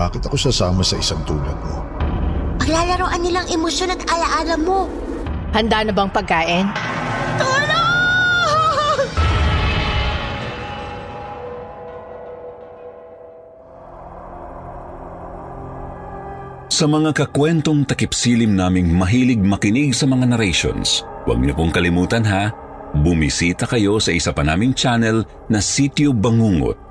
Bakit ako sasama sa isang tulad mo? Paglalaroan nilang emosyon at alaala mo. Handa na bang pagkain? Sa mga kakwentong takipsilim naming mahilig makinig sa mga narrations, huwag niyo pong kalimutan ha, bumisita kayo sa isa pa naming channel na Sityo Bangungot.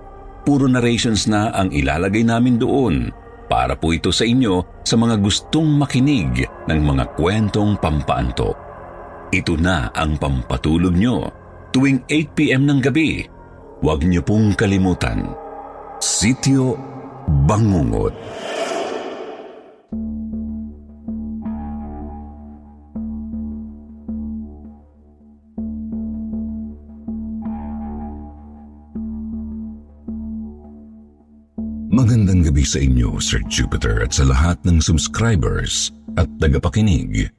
Puro narrations na ang ilalagay namin doon para po ito sa inyo sa mga gustong makinig ng mga kwentong pampaanto. Ito na ang pampatulog nyo tuwing 8pm ng gabi. Huwag niyo pong kalimutan. Sityo Bangungot. Magandang sa inyo, Sir Jupiter, at sa lahat ng subscribers at tagapakinig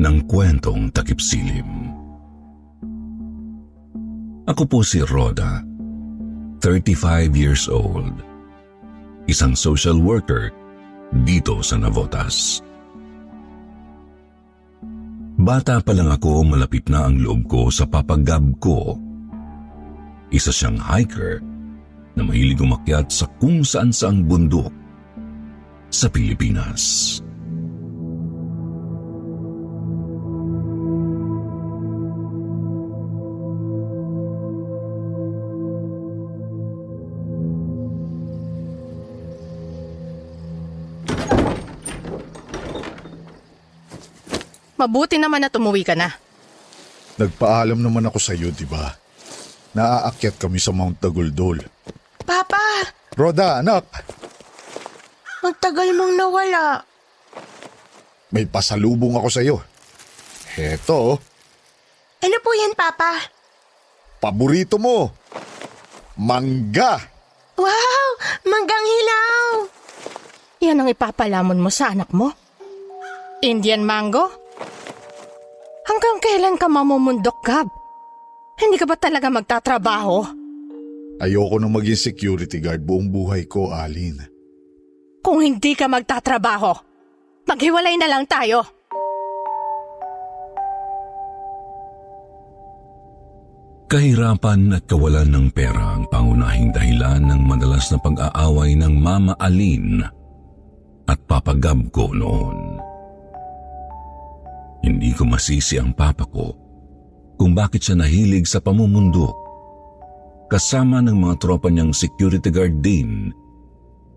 ng kwentong takipsilim. Ako po si Rhoda, 35 years old, isang social worker dito sa Navotas. Bata pa lang ako, malapit na ang loob ko sa papagab ko. Isa siyang hiker na mahilig umakyat sa kung saan saang bundok sa Pilipinas. Mabuti naman na tumuwi ka na. Nagpaalam naman ako sa iyo, di ba? Naaakyat kami sa Mount Daguldol. Papa, Roda, anak! ang tagal mong nawala. May pasalubong ako sa iyo. Heto, oh, Ano po yan, Papa? paborito mo. Mangga! Wow! Manggang hilaw! Yan ang ipapalamon mo sa anak mo? Indian mango? Hanggang kailan ka mamumundok, Gab? Hindi ka ba talaga magtatrabaho? Ayoko na maging security guard buong buhay ko, Alin. Kung hindi ka magtatrabaho, maghiwalay na lang tayo. Kahirapan at kawalan ng pera ang pangunahing dahilan ng madalas na pag-aaway ng Mama Alin at Papa Gab ko noon. Hindi ko masisi ang papa ko kung bakit siya nahilig sa pamumundok kasama ng mga tropa niyang security guard din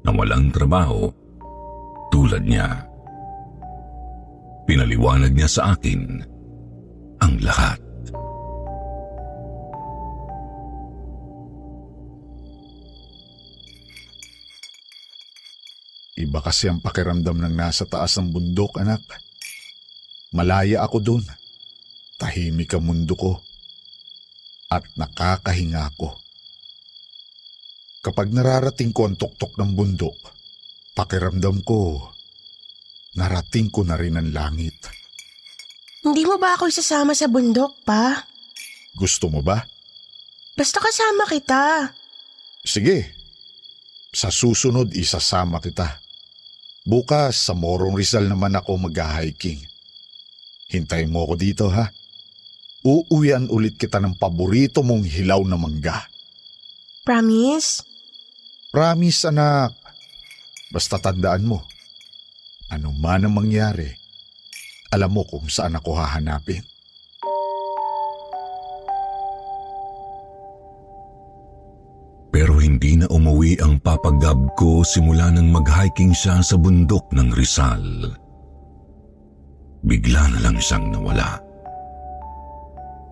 na walang trabaho tulad niya. Pinaliwanag niya sa akin ang lahat. Iba kasi ang pakiramdam ng nasa taas ng bundok, anak. Malaya ako doon. Tahimik ang mundo ko. At nakakahinga ako. Kapag nararating ko ang tuktok ng bundok, pakiramdam ko, narating ko na rin ang langit. Hindi mo ba ako isasama sa bundok, pa? Gusto mo ba? Basta kasama kita. Sige. Sa susunod, isasama kita. Bukas, sa Morong Rizal naman ako mag-hiking. Hintayin mo ako dito, ha? Uuwian ulit kita ng paborito mong hilaw na mangga. Promise? Promise, anak. Basta tandaan mo, ano man ang mangyari, alam mo kung saan ako hahanapin. Pero hindi na umuwi ang papagab ko simula nang mag-hiking siya sa bundok ng Rizal. Bigla na lang siyang nawala.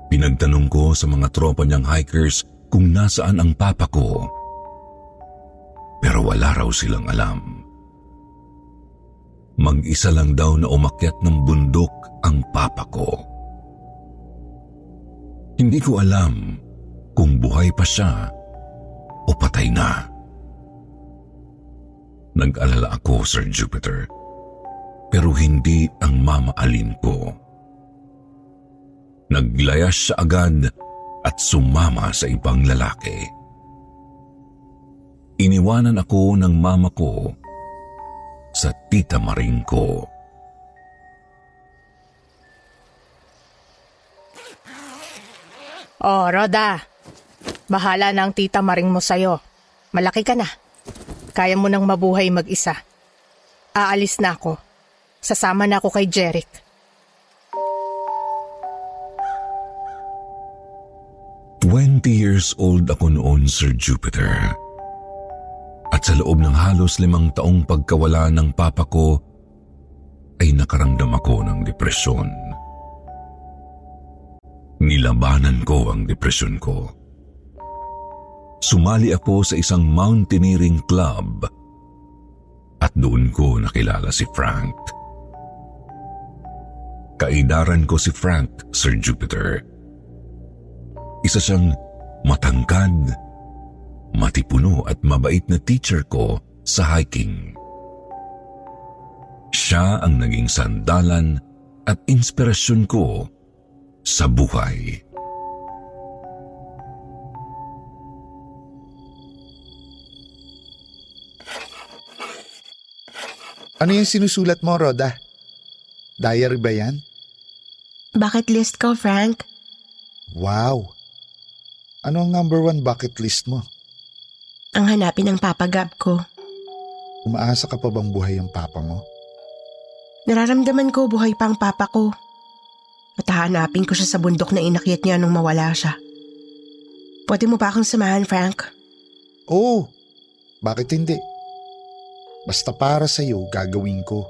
Pinagtanong ko sa mga tropa niyang hikers kung nasaan ang papa ko. Pero wala raw silang alam. Mag-isa lang daw na umakyat ng bundok ang papa ko. Hindi ko alam kung buhay pa siya o patay na. Nag-alala ako, Sir Jupiter. Pero hindi ang mama Alin ko. Naglayas siya agad at sumama sa ibang lalaki. Iniwanan ako ng mama ko sa tita Maring ko. Oh, Roda. Bahala na ang tita Maring mo sa'yo. Malaki ka na. Kaya mo nang mabuhay mag-isa. Aalis na ako. Sasama na ako kay Jeric. Twenty years old ako noon, Sir Jupiter. At sa loob ng halos limang taong pagkawala ng papa ko, ay nakaramdam ako ng depresyon. Nilabanan ko ang depresyon ko. Sumali ako sa isang mountaineering club at doon ko nakilala si Frank. Kaidaran ko si Frank, Sir Jupiter. Isa siyang matangkad, matipuno at mabait na teacher ko sa hiking. Siya ang naging sandalan at inspirasyon ko sa buhay. Ano yung sinusulat mo, Roda? Diary ba yan? Bucket list ko, Frank. Wow! Ano ang number one bucket list mo? Ang hanapin ng papagab ko. Umaasa ka pa bang buhay ang papa mo? Nararamdaman ko buhay pa ang papa ko. At hahanapin ko siya sa bundok na inakyat niya nung mawala siya. Pwede mo ba akong samahan, Frank? Oo. Bakit hindi? Basta para sa'yo, gagawin ko.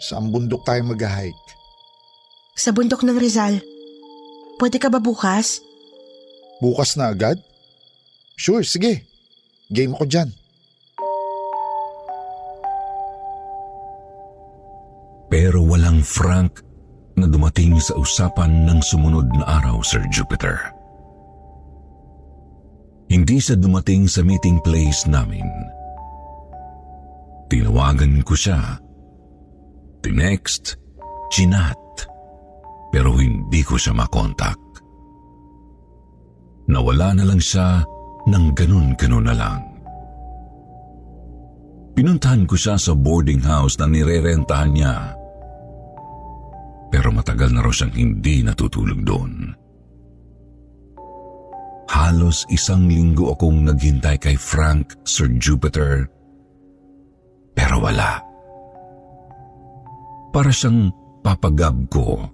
Saan bundok tayo mag-hike? Sa bundok ng Rizal. Pwede ka ba bukas? Bukas na agad? Sure, sige. Game ako dyan. Pero walang Frank na dumating sa usapan ng sumunod na araw, Sir Jupiter. Hindi siya dumating sa meeting place namin. Tinawagan ko siya. Tinext, chinat, pero hindi ko siya makontak. Nawala na lang siya ng ganun-ganun na lang. Pinuntahan ko siya sa boarding house na nirerentahan niya. Pero matagal na raw siyang hindi natutulog doon. Halos isang linggo akong naghintay kay Frank, Sir Jupiter, pero wala. Para siyang papagab ko.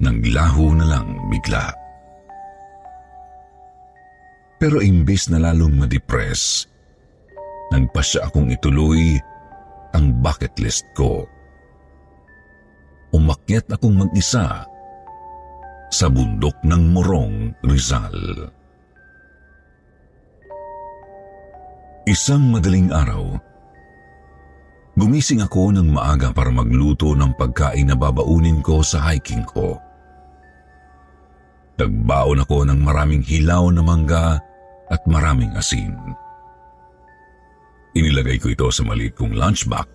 Naglaho na lang bigla. Pero imbis na lalong ma-depress, nagpasya akong ituloy ang bucket list ko. Umakyat akong mag-isa sa bundok ng Morong, Rizal. Isang madaling araw, gumising ako ng maaga para magluto ng pagkain na babaunin ko sa hiking ko. Nagbaon ako ng maraming hilaw na mangga at maraming asin. Inilagay ko ito sa maliit kong lunchbox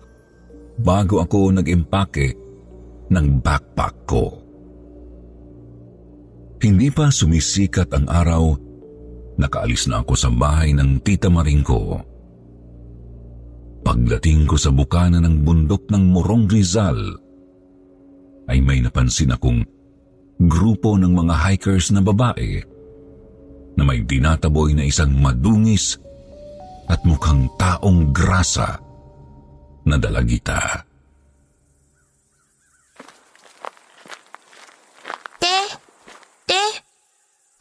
bago ako nag-impake ng backpack ko. Hindi pa sumisikat ang araw, nakaalis na ako sa bahay ng tita Maring ko. Pagdating ko sa bukana ng bundok ng Morong Rizal, ay may napansin akong grupo ng mga hikers na babae na may dinataboy na isang madungis at mukhang taong grasa na dalagita. Te! Te!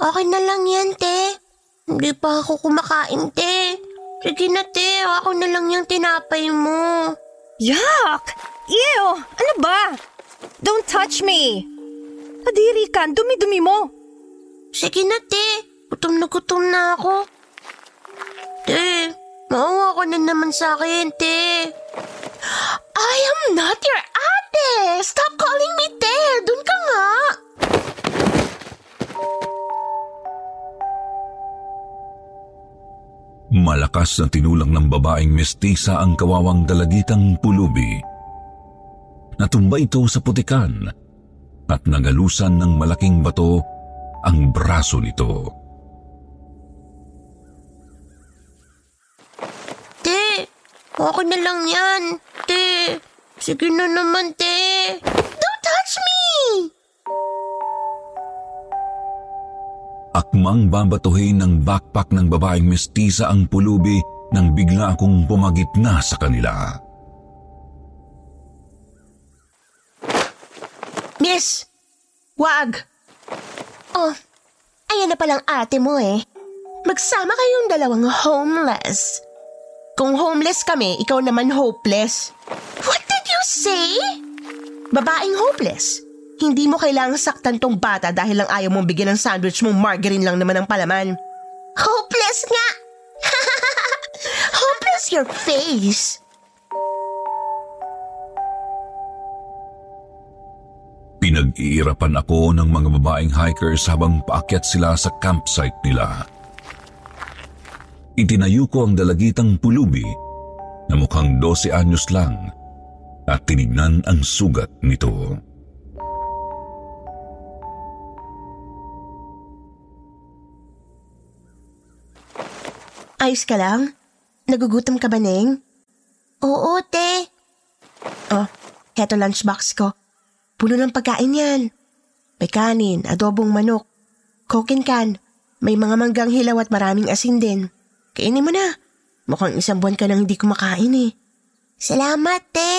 Okay na lang yan, te. Hindi pa ako kumakain, te. Sige na, te. Ako na lang yung tinapay mo. Yuck! Ew! Ano ba? Don't touch me! Kadiri ka, dumi-dumi mo. Sige na, te. Gutom na gutom na ako. Te, maawa ka na naman sa akin, te. I am not your ate! Stop calling me te! Doon ka nga! Malakas na tinulang ng babaeng mestisa ang kawawang dalagitang pulubi. Natumba ito sa putikan at nagalusan ng malaking bato ang braso nito. Ako na lang yan. Te, sige na naman, te. Don't touch me! Akmang babatuhin ng backpack ng babaeng mestisa ang pulubi nang bigla akong pumagitna sa kanila. Miss! Wag! Oh, ayan na palang ate mo eh. Magsama kayong dalawang homeless. Kung homeless kami, ikaw naman hopeless. What did you say? Babaeng hopeless. Hindi mo kailangang saktan tong bata dahil lang ayaw mong bigyan ng sandwich mong margarine lang naman ang palaman. Hopeless nga! Hopeless your face! Pinag-iirapan ako ng mga babaeng hikers habang paakyat sila sa campsite nila. Itinayo ko ang dalagitang pulubi na mukhang 12 anyos lang at tinignan ang sugat nito. Ayos ka lang? Nagugutom ka ba, Neng? Oo, te. Oh, heto lunchbox ko. Puno ng pagkain yan. May kanin, adobong manok, coke and can, may mga manggang hilaw at maraming asin din. Kainin mo na. Mukhang isang buwan ka nang hindi kumakain eh. Salamat, te.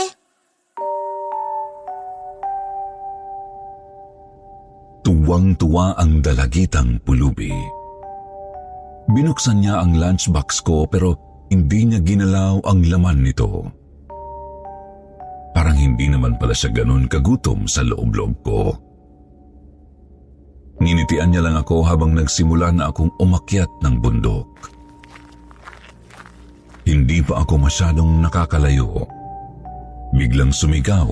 Tuwang-tuwa ang dalagitang pulubi. Binuksan niya ang lunchbox ko pero hindi niya ginalaw ang laman nito. Parang hindi naman pala siya ganun kagutom sa loob-loob ko. Ninitian niya lang ako habang nagsimula na akong umakyat ng bundok. Hindi pa ako masyadong nakakalayo. Biglang sumigaw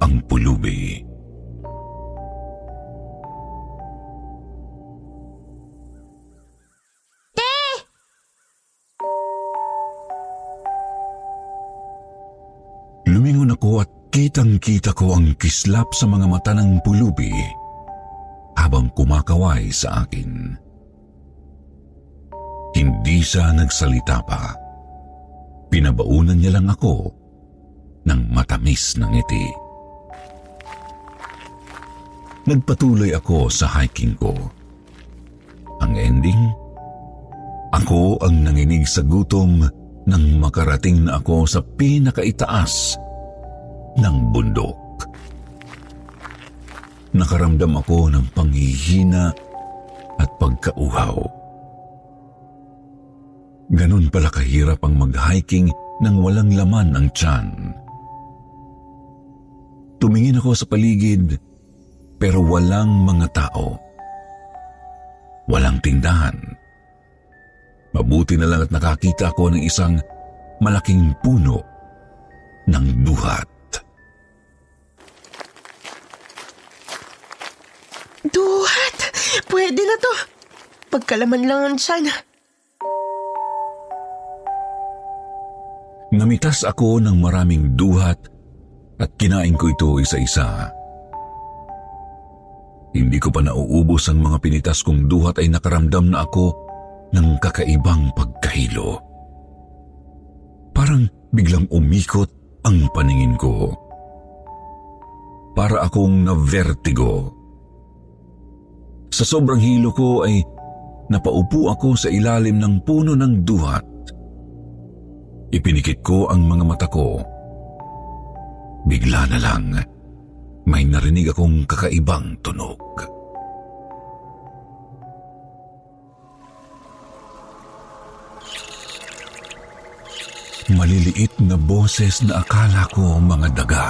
ang pulubi. Lumingon ako at kitang-kita ko ang kislap sa mga mata ng pulubi habang kumakaway sa akin. Hindi siya nagsalita pa. Pinabaunan niya lang ako ng matamis na ngiti. Nagpatuloy ako sa hiking ko. Ang ending, ako ang nanginig sa gutom nang makarating na ako sa pinakaitaas ng bundok. Nakaramdam ako ng panghihina at pagkauhaw. Ganun pala kahirap ang mag-hiking nang walang laman ang tiyan. Tumingin ako sa paligid pero walang mga tao. Walang tindahan. Mabuti na lang at nakakita ako ng isang malaking puno ng duhat. Duhat! Pwede na to. Pagkalaman lang ang tiyan. Namitas ako ng maraming duhat at kinain ko ito isa-isa. Hindi ko pa nauubos ang mga pinitas kong duhat ay nakaramdam na ako ng kakaibang pagkahilo. Parang biglang umikot ang paningin ko. Para akong na-vertigo. Sa sobrang hilo ko ay napaupo ako sa ilalim ng puno ng duhat. Ipinikit ko ang mga mata ko. Bigla na lang, may narinig akong kakaibang tunog. Maliliit na boses na akala ko mga daga.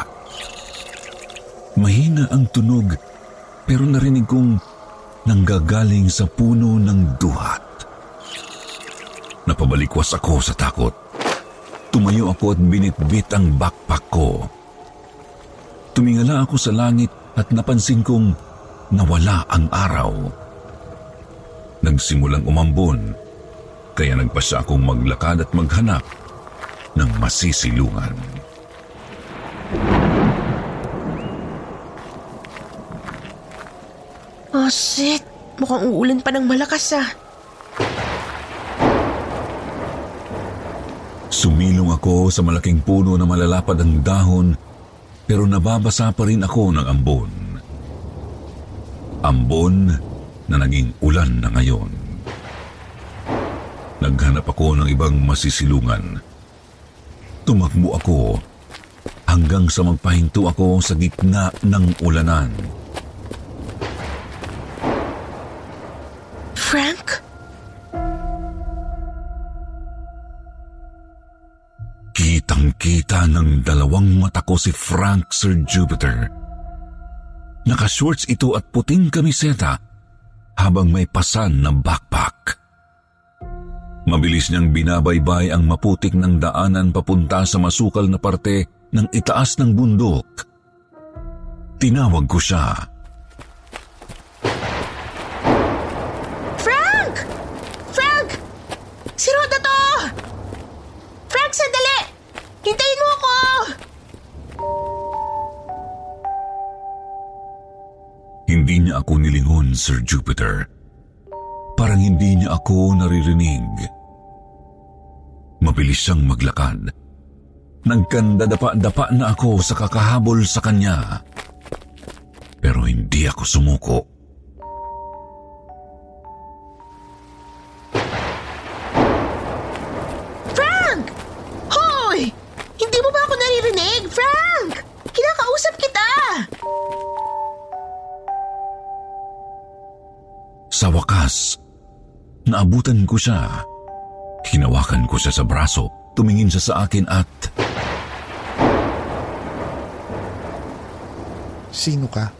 Mahina ang tunog pero narinig kong nanggagaling sa puno ng duhat. Napabalikwas ako sa takot. Tumayo ako at binitbit ang backpack ko. Tumingala ako sa langit at napansin kong nawala ang araw. Nagsimulang umambon, kaya nagpasya akong maglakad at maghanap ng masisilungan. Oh shit, mukhang uulan pa ng malakas ah. Sumilong ako sa malaking puno na malalapad ang dahon pero nababasa pa rin ako ng ambon. Ambon na naging ulan na ngayon. Naghanap ako ng ibang masisilungan. Tumakbo ako hanggang sa magpahinto ako sa gitna ng ulanan. Kitang-kita ng dalawang mata ko si Frank Sir Jupiter. Naka-shorts ito at puting kamiseta habang may pasan na backpack. Mabilis niyang binabaybay ang maputik ng daanan papunta sa masukal na parte ng itaas ng bundok. Tinawag ko siya. Frank! Frank! Si Rhoda to! Frank, sandali! Hintayin mo ako! Hindi niya ako nilingon, Sir Jupiter. Parang hindi niya ako naririnig. Mabilis siyang maglakad. Nagkandadapa-dapa na ako sa kakahabol sa kanya. Pero hindi ako sumuko. Kita! Sa wakas, naabutan ko siya. Hinawakan ko siya sa braso, tumingin siya sa akin at Sino ka?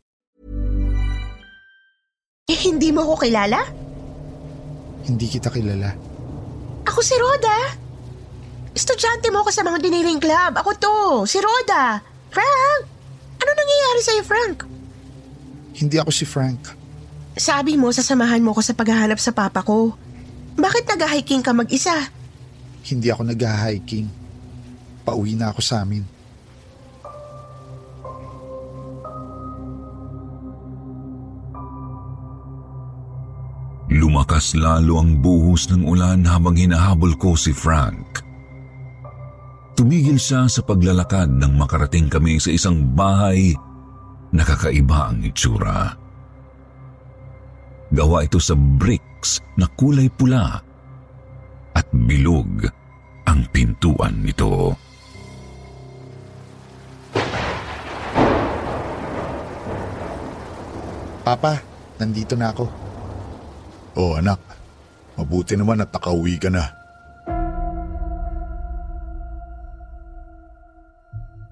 Eh, hindi mo ako kilala? Hindi kita kilala. Ako si Rhoda. Estudyante mo ako sa mga diniling club. Ako to, si Rhoda. Frank! Ano nangyayari sa'yo, Frank? Hindi ako si Frank. Sabi mo, sasamahan mo ko sa paghahanap sa papa ko. Bakit nag-hiking ka mag-isa? Hindi ako nag-hiking. Pauwi na ako sa amin. Lumakas lalo ang buhos ng ulan habang hinahabol ko si Frank. Tumigil siya sa paglalakad nang makarating kami sa isang bahay na kakaiba ang itsura. Gawa ito sa bricks na kulay pula at bilog ang pintuan nito. Papa, nandito na ako. Oh anak, mabuti naman at nakauwi ka na.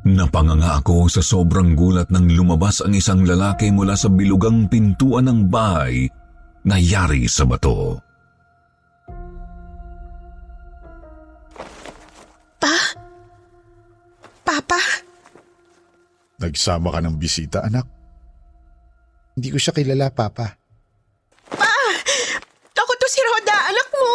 Napanganga ako sa sobrang gulat nang lumabas ang isang lalaki mula sa bilugang pintuan ng bahay na yari sa bato. Pa? Papa? Nagsama ka ng bisita, anak. Hindi ko siya kilala, Papa. Si Roda, anak mo!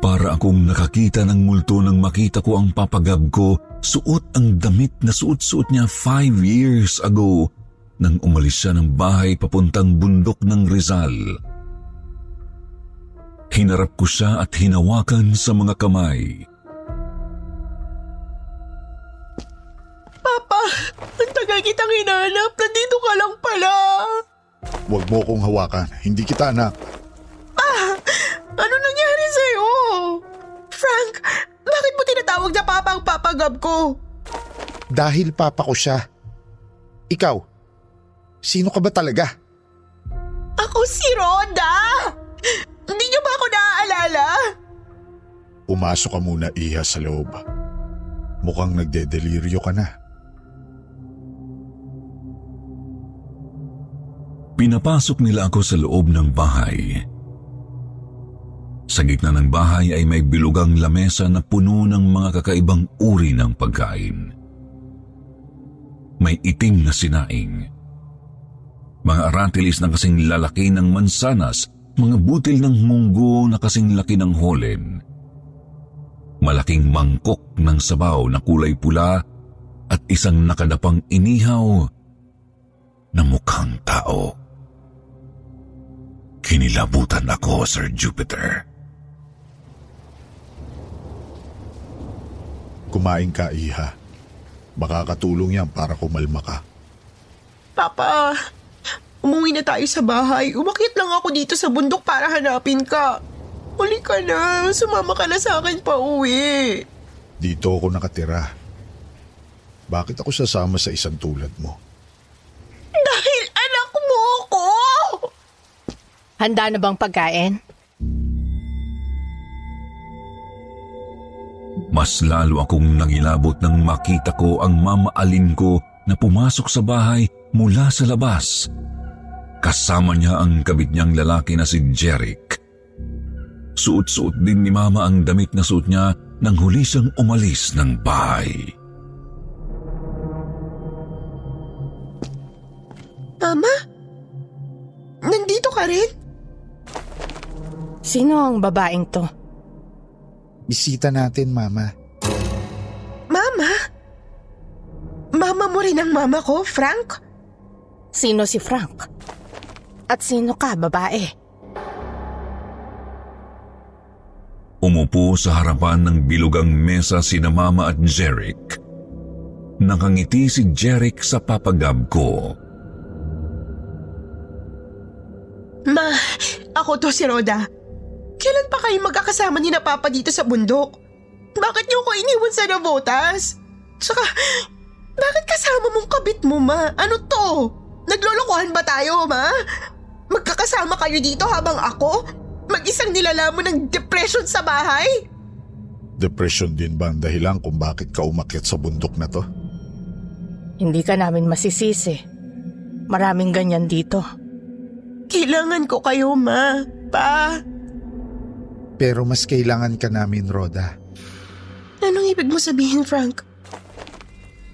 Para akong nakakita ng multo nang makita ko ang papagab ko, suot ang damit na suot-suot niya five years ago nang umalis siya ng bahay papuntang bundok ng Rizal. Hinarap ko siya at hinawakan sa mga kamay. Papa, ang tagal kitang hinanap. Nandito ka lang pala. Huwag mo kong hawakan. Hindi kita, anak. Ano nangyari sa'yo? Frank, bakit mo tinatawag na papa ang papagab ko? Dahil papa ko siya. Ikaw, sino ka ba talaga? Ako si Roda! Hindi niyo ba ako naaalala? Umasok ka muna, Iha, sa loob. Mukhang nagdedeliryo ka na. Pinapasok nila ako sa loob ng bahay. Sa gitna ng bahay ay may bilugang lamesa na puno ng mga kakaibang uri ng pagkain. May itim na sinaing. Mga aratilis na kasing lalaki ng mansanas, mga butil ng munggo na kasing laki ng holen. Malaking mangkok ng sabaw na kulay pula at isang nakadapang inihaw na mukhang tao. Kinilabutan ako, Sir Jupiter. Kumain ka, Iha. Baka katulong yan para kumalma ka. Papa, umuwi na tayo sa bahay. Umakit lang ako dito sa bundok para hanapin ka. Uli ka na. Sumama ka na sa akin pa uwi. Dito ako nakatira. Bakit ako sasama sa isang tulad mo? Dahil anak mo ko! Handa na bang pagkain? Mas lalo akong nangilabot nang makita ko ang mamaalin ko na pumasok sa bahay mula sa labas. Kasama niya ang kabit niyang lalaki na si Jeric. Suot-suot din ni Mama ang damit na suot niya nang huli siyang umalis ng bahay. Mama? Nandito ka rin? Sino ang babaeng to? Bisita natin, Mama. Mama? Mama mo rin ang mama ko, Frank? Sino si Frank? At sino ka, babae? Umupo sa harapan ng bilugang mesa sina Mama at Jeric. Nakangiti si Jeric sa papagab ko. Ma, ako to si Roda. Kailan pa kayo magkakasama ni na Papa dito sa bundok? Bakit niyo ko iniwan sa Navotas? Tsaka, bakit kasama mong kabit mo, ma? Ano to? Naglolokohan ba tayo, ma? Magkakasama kayo dito habang ako? Mag-isang nilalamon ng depression sa bahay? Depression din ba ang dahilan kung bakit ka umakyat sa bundok na to? Hindi ka namin masisisi. Maraming ganyan dito. Kailangan ko kayo, ma. Pa. Pero mas kailangan ka namin, Roda. Anong ibig mo sabihin, Frank?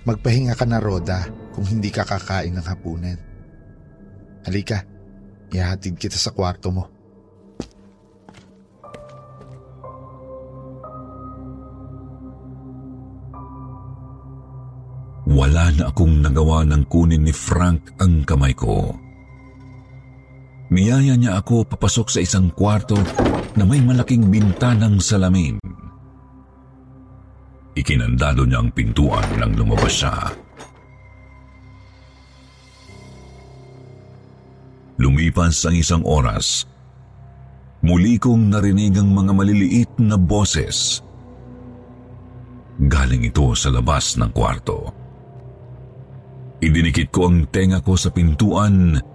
Magpahinga ka na, Roda, kung hindi ka kakain ng hapunan. Halika, ihatid kita sa kwarto mo. Wala na akong nagawa ng kunin ni Frank ang kamay ko. Niyaya niya ako papasok sa isang kwarto na may malaking bintanang salamin. Ikinandado niya ang pintuan nang lumabas siya. Lumipas ang isang oras. Muli kong narinig ang mga maliliit na boses. Galing ito sa labas ng kwarto. Idinikit ko ang tenga ko sa pintuan at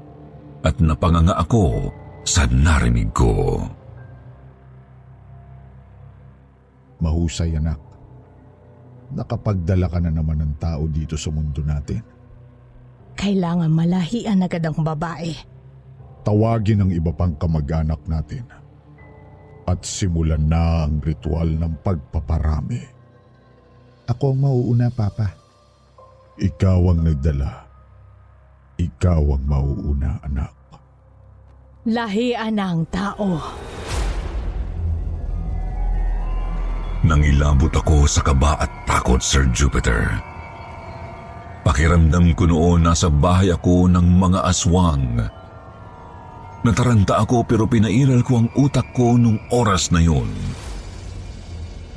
napanganga ako sa narinig ko. Mahusay anak. Nakapagdala ka na naman ng tao dito sa mundo natin. Kailangan malahian agad ang babae. Tawagin ang iba pang kamag-anak natin. At simulan na ang ritual ng pagpaparami. Ako ang mauuna, Papa. Ikaw ang nagdala. Ikaw ang mauuna, anak. Lahian na ang tao. Nangilabot ako sa kaba at takot, Sir Jupiter. Pakiramdam ko noon nasa bahay ako ng mga aswang. Nataranta ako pero pinairal ko ang utak ko nung oras na yun.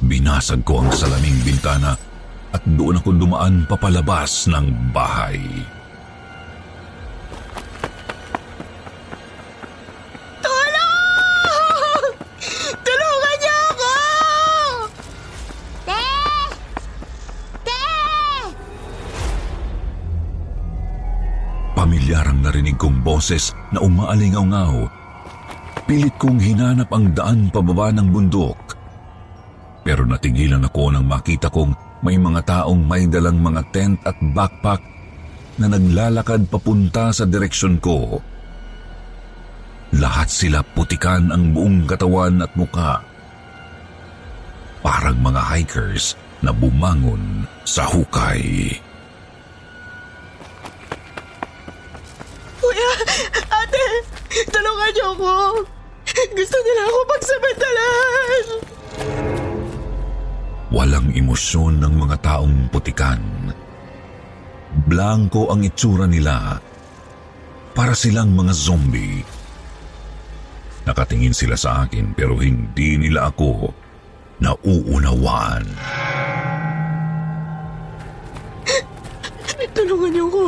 Binasag ko ang salaming bintana at doon ako dumaan papalabas ng bahay. Tulungan Pamilyar ang narinig kong boses na umaalingaw-ngaw. Pilit kong hinanap ang daan pababa ng bundok. Pero natigilan ako nang makita kong may mga taong may dalang mga tent at backpack na naglalakad papunta sa direksyon ko. Lahat sila putikan ang buong katawan at muka. Parang mga hikers na bumangon sa hukay. Ate! Tulungan niyo ako! Gusto nila ako pagsamantalahan! Walang emosyon ng mga taong putikan. Blanco ang itsura nila. Para silang mga zombie. Nakatingin sila sa akin pero hindi nila ako nauunawaan. Tulungan niyo ako!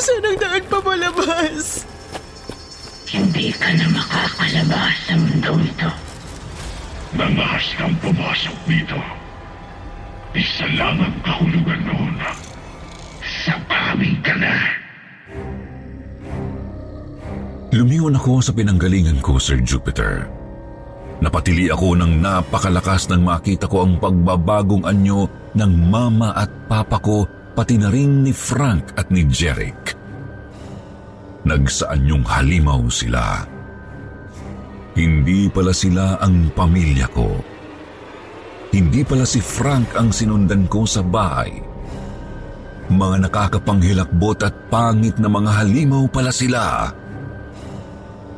Saan ang daan papalabas? Hindi ka na makakalabas sa mundong ito. Nangahas kang pumasok dito. Isa lang ang kahulugan noon. Sa paming ka na. Lumiwan ako sa pinanggalingan ko, Sir Jupiter. Napatili ako ng napakalakas nang makita ko ang pagbabagong anyo ng mama at papa ko pati na rin ni Frank at ni Jeric. Nagsaanyong halimaw sila. Hindi pala sila ang pamilya ko. Hindi pala si Frank ang sinundan ko sa bahay. Mga nakakapanghilakbot at pangit na mga halimaw pala sila.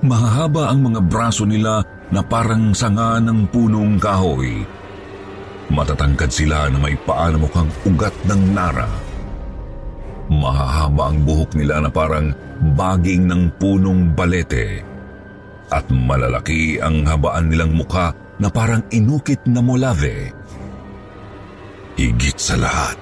Mahahaba ang mga braso nila na parang sanga ng punong kahoy. Matatangkad sila na may paa na mukhang ugat ng nara. Mahahaba ang buhok nila na parang baging ng punong balete. At malalaki ang habaan nilang mukha na parang inukit na molave. Higit sa lahat,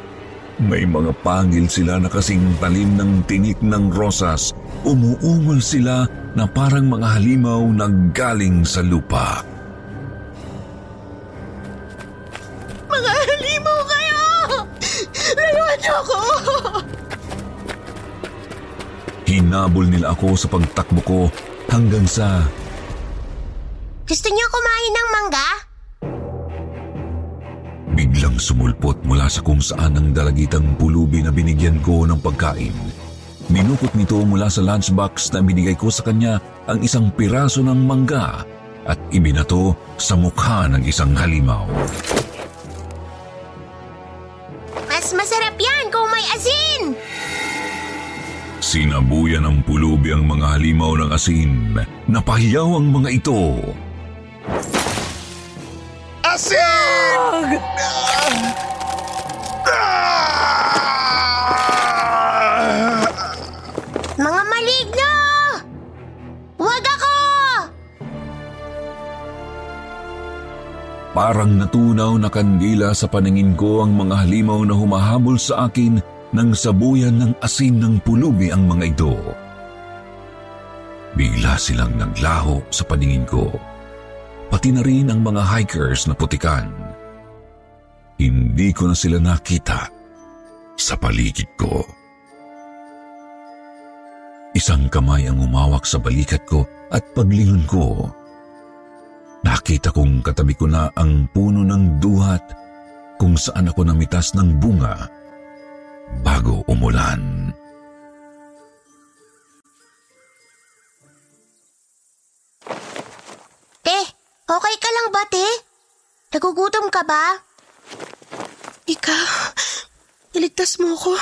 may mga pangil sila na kasing talim ng tinik ng rosas. Umuungol sila na parang mga halimaw na galing sa lupa. Hinabol nila ako sa pagtakbo ko hanggang sa Gusto niyo kumain ng mangga? biglang sumulpot mula sa kung saan ang dalagitang pulubi na binigyan ko ng pagkain. Minukot nito mula sa lunchbox na binigay ko sa kanya ang isang piraso ng mangga at ibinato sa mukha ng isang halimaw. Sinabuyan ng pulubi ang mga halimaw ng asin. Napahiyaw ang mga ito. Asin! Mga maligno! Huwag ako! Parang natunaw na kandila sa paningin ko ang mga halimaw na humahabol sa akin nang sabuyan ng asin ng pulubi ang mga ito. Bigla silang naglaho sa paningin ko. Pati na rin ang mga hikers na putikan. Hindi ko na sila nakita sa paligid ko. Isang kamay ang umawak sa balikat ko at paglingon ko. Nakita kong katabi ko na ang puno ng duhat kung saan ako namitas ng bunga bago umulan. Te, okay ka lang ba, te? Nagugutom ka ba? Ikaw, iligtas mo ako.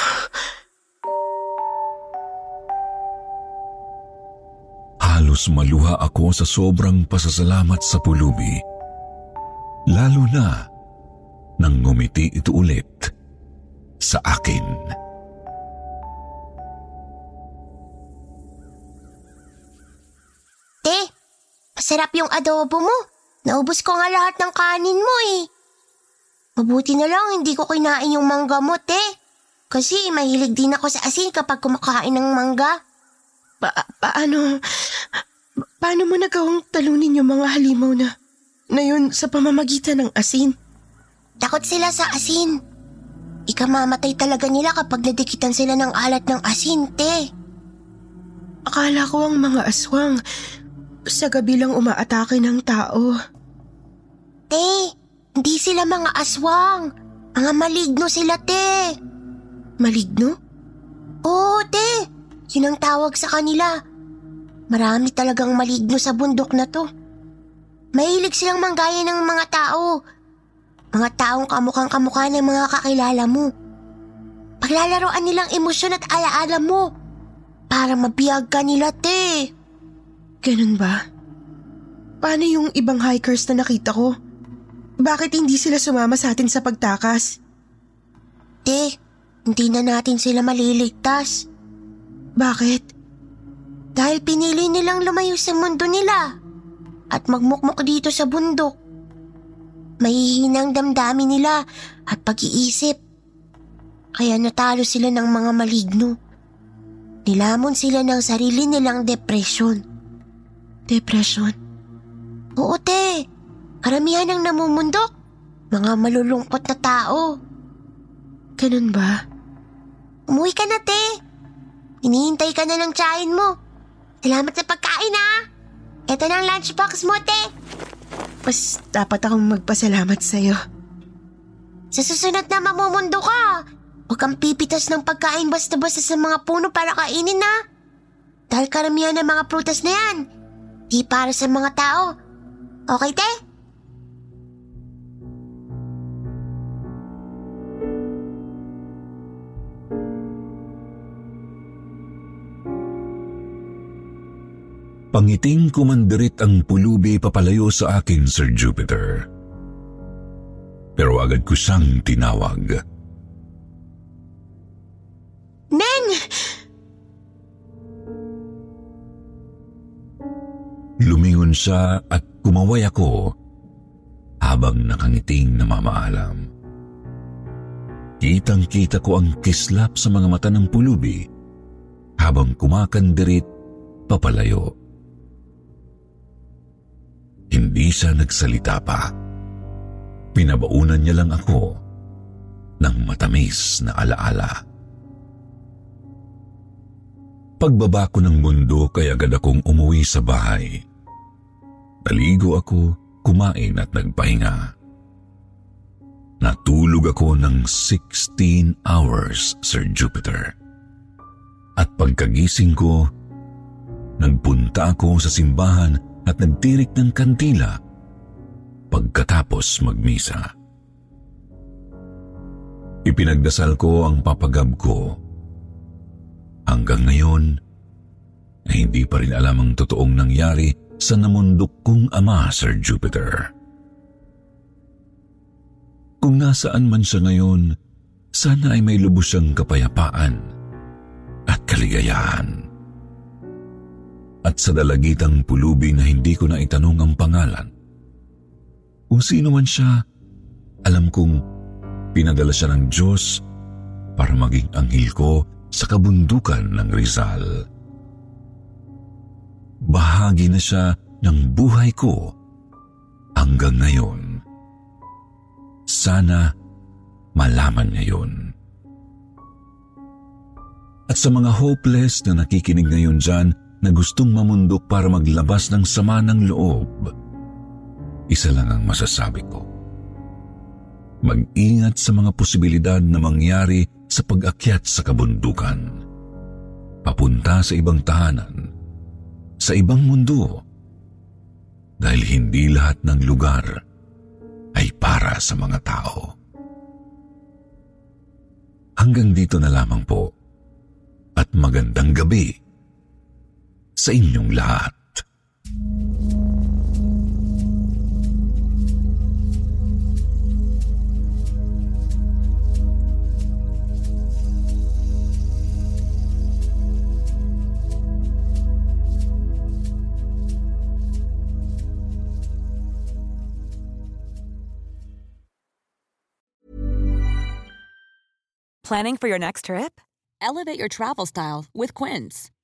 Halos maluha ako sa sobrang pasasalamat sa pulubi. Lalo na nang ngumiti ito ulit sa akin. Te, masarap yung adobo mo. Naubos ko nga lahat ng kanin mo eh. Mabuti na lang hindi ko kinain yung mangga mo, te. Kasi mahilig din ako sa asin kapag kumakain ng mangga. Pa- paano, paano mo nagawang talunin yung mga halimaw na, na yun sa pamamagitan ng asin? Takot sila sa asin. Ikamamatay talaga nila kapag nadikitan sila ng alat ng asin, te. Akala ko ang mga aswang sa gabi lang umaatake ng tao. Te, hindi sila mga aswang. Mga maligno sila, te. Maligno? Oo, te. Yun ang tawag sa kanila. Marami talagang maligno sa bundok na to. Mahilig silang manggaya ng mga tao. Mga taong kamukhang kamukha ng mga kakilala mo. Paglalaroan nilang emosyon at alaala mo. Para mabiyag ka nila, te. Ganun ba? Paano yung ibang hikers na nakita ko? Bakit hindi sila sumama sa atin sa pagtakas? Te, hindi na natin sila maliligtas. Bakit? Dahil pinili nilang lumayo sa mundo nila at magmukmok dito sa bundok. Mahihinang damdamin nila at pag-iisip. Kaya natalo sila ng mga maligno. Nilamon sila ng sarili nilang depresyon. Depression? Oo, te. Karamihan ng namumundok. Mga malulungkot na tao. Ganun ba? Umuwi ka na, te. Hinihintay ka na ng tsahin mo. Salamat sa pagkain, ha? Ito na ang lunchbox mo, te. Mas dapat akong magpasalamat sa'yo. Sa susunod na mamumundo ka, huwag kang pipitas ng pagkain basta-basta sa mga puno para kainin, ha? Dahil karamihan ng mga prutas na yan, di para sa mga tao. Okay, te? Pangiting kumandirit ang pulubi papalayo sa akin, Sir Jupiter. Pero agad ko siyang tinawag. Neng! Lumingon siya at kumaway ako habang nakangiting namamaalam. Kitang-kita ko ang kislap sa mga mata ng pulubi habang kumakandirit papalayo. Hindi siya nagsalita pa. Pinabaunan niya lang ako ng matamis na alaala. Pagbaba ko ng mundo kay agad akong umuwi sa bahay. Naligo ako, kumain at nagpahinga. Natulog ako ng 16 hours, Sir Jupiter. At pagkagising ko, nagpunta ako sa simbahan at nagtirik ng kandila pagkatapos magmisa. Ipinagdasal ko ang papagab ko. Hanggang ngayon, na hindi pa rin alam ang totoong nangyari sa namundok kong ama, Sir Jupiter. Kung nasaan man siya ngayon, sana ay may lubos siyang kapayapaan at kaligayahan. At sa dalagitang pulubi na hindi ko na itanong ang pangalan, kung sino man siya, alam kong pinadala siya ng Diyos para maging anghel ko sa kabundukan ng Rizal. Bahagi na siya ng buhay ko hanggang ngayon. Sana malaman niya yun. At sa mga hopeless na nakikinig ngayon dyan na gustong mamundok para maglabas ng sama ng loob, isa lang ang masasabi ko. Mag-ingat sa mga posibilidad na mangyari sa pag-akyat sa kabundukan. Papunta sa ibang tahanan, sa ibang mundo, dahil hindi lahat ng lugar ay para sa mga tao. Hanggang dito na lamang po at magandang gabi sa inyong lahat. Planning for your next trip? Elevate your travel style with Quince.